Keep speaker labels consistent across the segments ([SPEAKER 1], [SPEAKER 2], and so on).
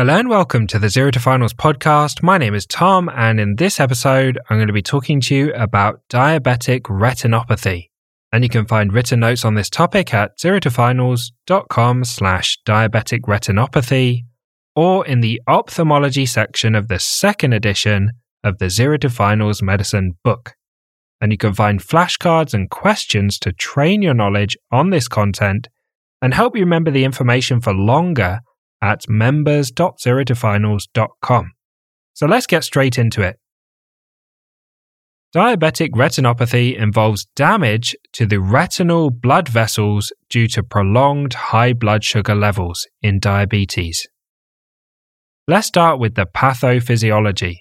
[SPEAKER 1] Hello and welcome to the Zero to Finals podcast. My name is Tom, and in this episode, I'm going to be talking to you about diabetic retinopathy. And you can find written notes on this topic at zerotofinals.com slash diabetic retinopathy or in the ophthalmology section of the second edition of the Zero to Finals Medicine book. And you can find flashcards and questions to train your knowledge on this content and help you remember the information for longer at members.zerotofinals.com. So let's get straight into it. Diabetic retinopathy involves damage to the retinal blood vessels due to prolonged high blood sugar levels in diabetes. Let's start with the pathophysiology.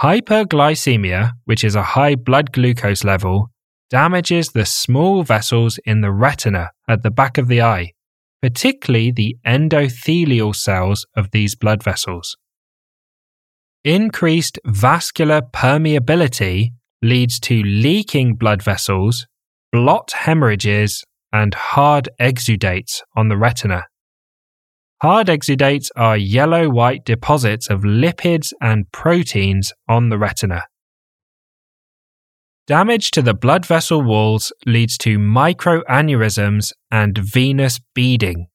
[SPEAKER 1] Hyperglycemia, which is a high blood glucose level, damages the small vessels in the retina at the back of the eye, particularly the endothelial cells of these blood vessels. Increased vascular permeability leads to leaking blood vessels, blot hemorrhages, and hard exudates on the retina. Hard exudates are yellow white deposits of lipids and proteins on the retina. Damage to the blood vessel walls leads to microaneurysms and venous beading.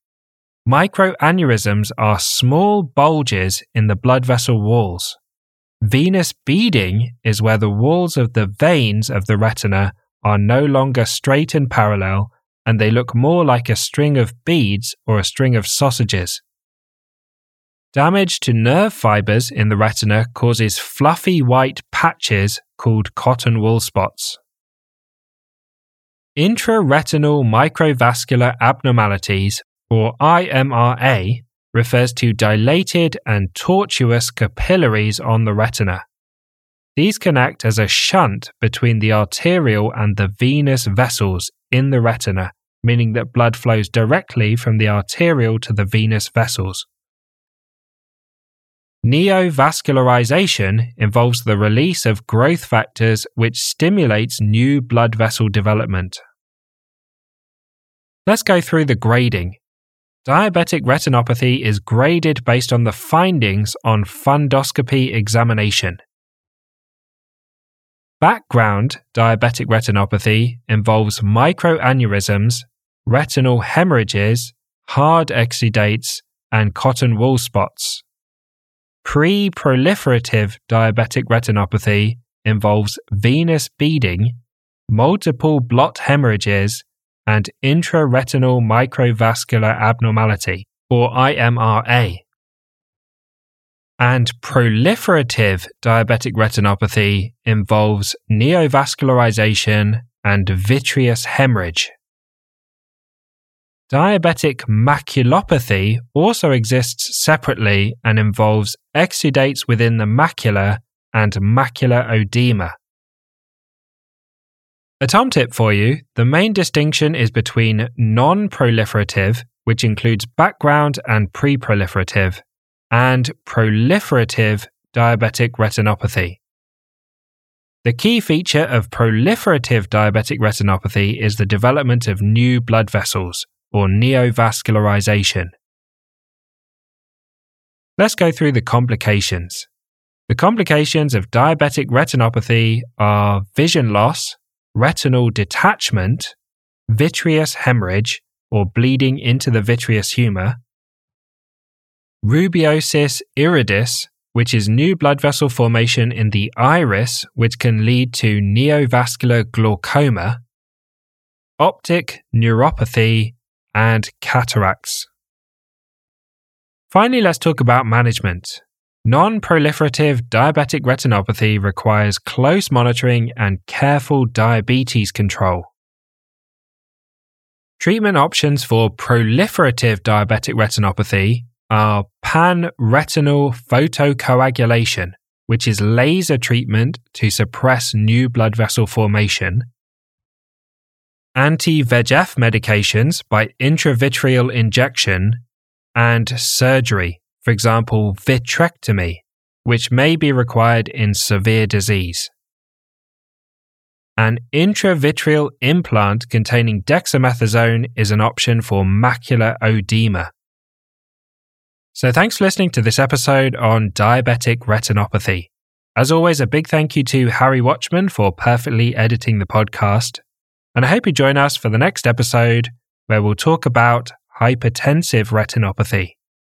[SPEAKER 1] Microaneurysms are small bulges in the blood vessel walls. Venous beading is where the walls of the veins of the retina are no longer straight and parallel and they look more like a string of beads or a string of sausages. Damage to nerve fibers in the retina causes fluffy white patches called cotton wool spots. Intraretinal microvascular abnormalities or IRMA, refers to dilated and tortuous capillaries on the retina. These can act as a shunt between the arterial and the venous vessels in the retina, meaning that blood flows directly from the arterial to the venous vessels. Neovascularization involves the release of growth factors which stimulates new blood vessel development. Let's go through the grading Diabetic retinopathy is graded based on the findings on fundoscopy examination. Background diabetic retinopathy involves microaneurysms, retinal hemorrhages, hard exudates, and cotton wool spots. Pre proliferative diabetic retinopathy involves venous beading, multiple blot hemorrhages, and intraretinal microvascular abnormality, or IRMA. And proliferative diabetic retinopathy involves neovascularization and vitreous hemorrhage. Diabetic maculopathy also exists separately and involves exudates within the macula and macular edema. A Tom tip for you the main distinction is between non proliferative, which includes background and pre proliferative, and proliferative diabetic retinopathy. The key feature of proliferative diabetic retinopathy is the development of new blood vessels, or neovascularization. Let's go through the complications. The complications of diabetic retinopathy are vision loss, retinal detachment, vitreous hemorrhage or bleeding into the vitreous humor, rubeosis iridis, which is new blood vessel formation in the iris, which can lead to neovascular glaucoma, optic neuropathy, and cataracts. Finally, let's talk about management. Non proliferative diabetic retinopathy requires close monitoring and careful diabetes control. Treatment options for proliferative diabetic retinopathy are pan retinal photocoagulation, which is laser treatment to suppress new blood vessel formation, anti VEGF medications by intravitreal injection, and surgery for example, vitrectomy, which may be required in severe disease. An intravitreal implant containing dexamethasone is an option for macular edema. So thanks for listening to this episode on diabetic retinopathy. As always, a big thank you to Harry Watchman for perfectly editing the podcast. And I hope you join us for the next episode where we'll talk about hypertensive retinopathy.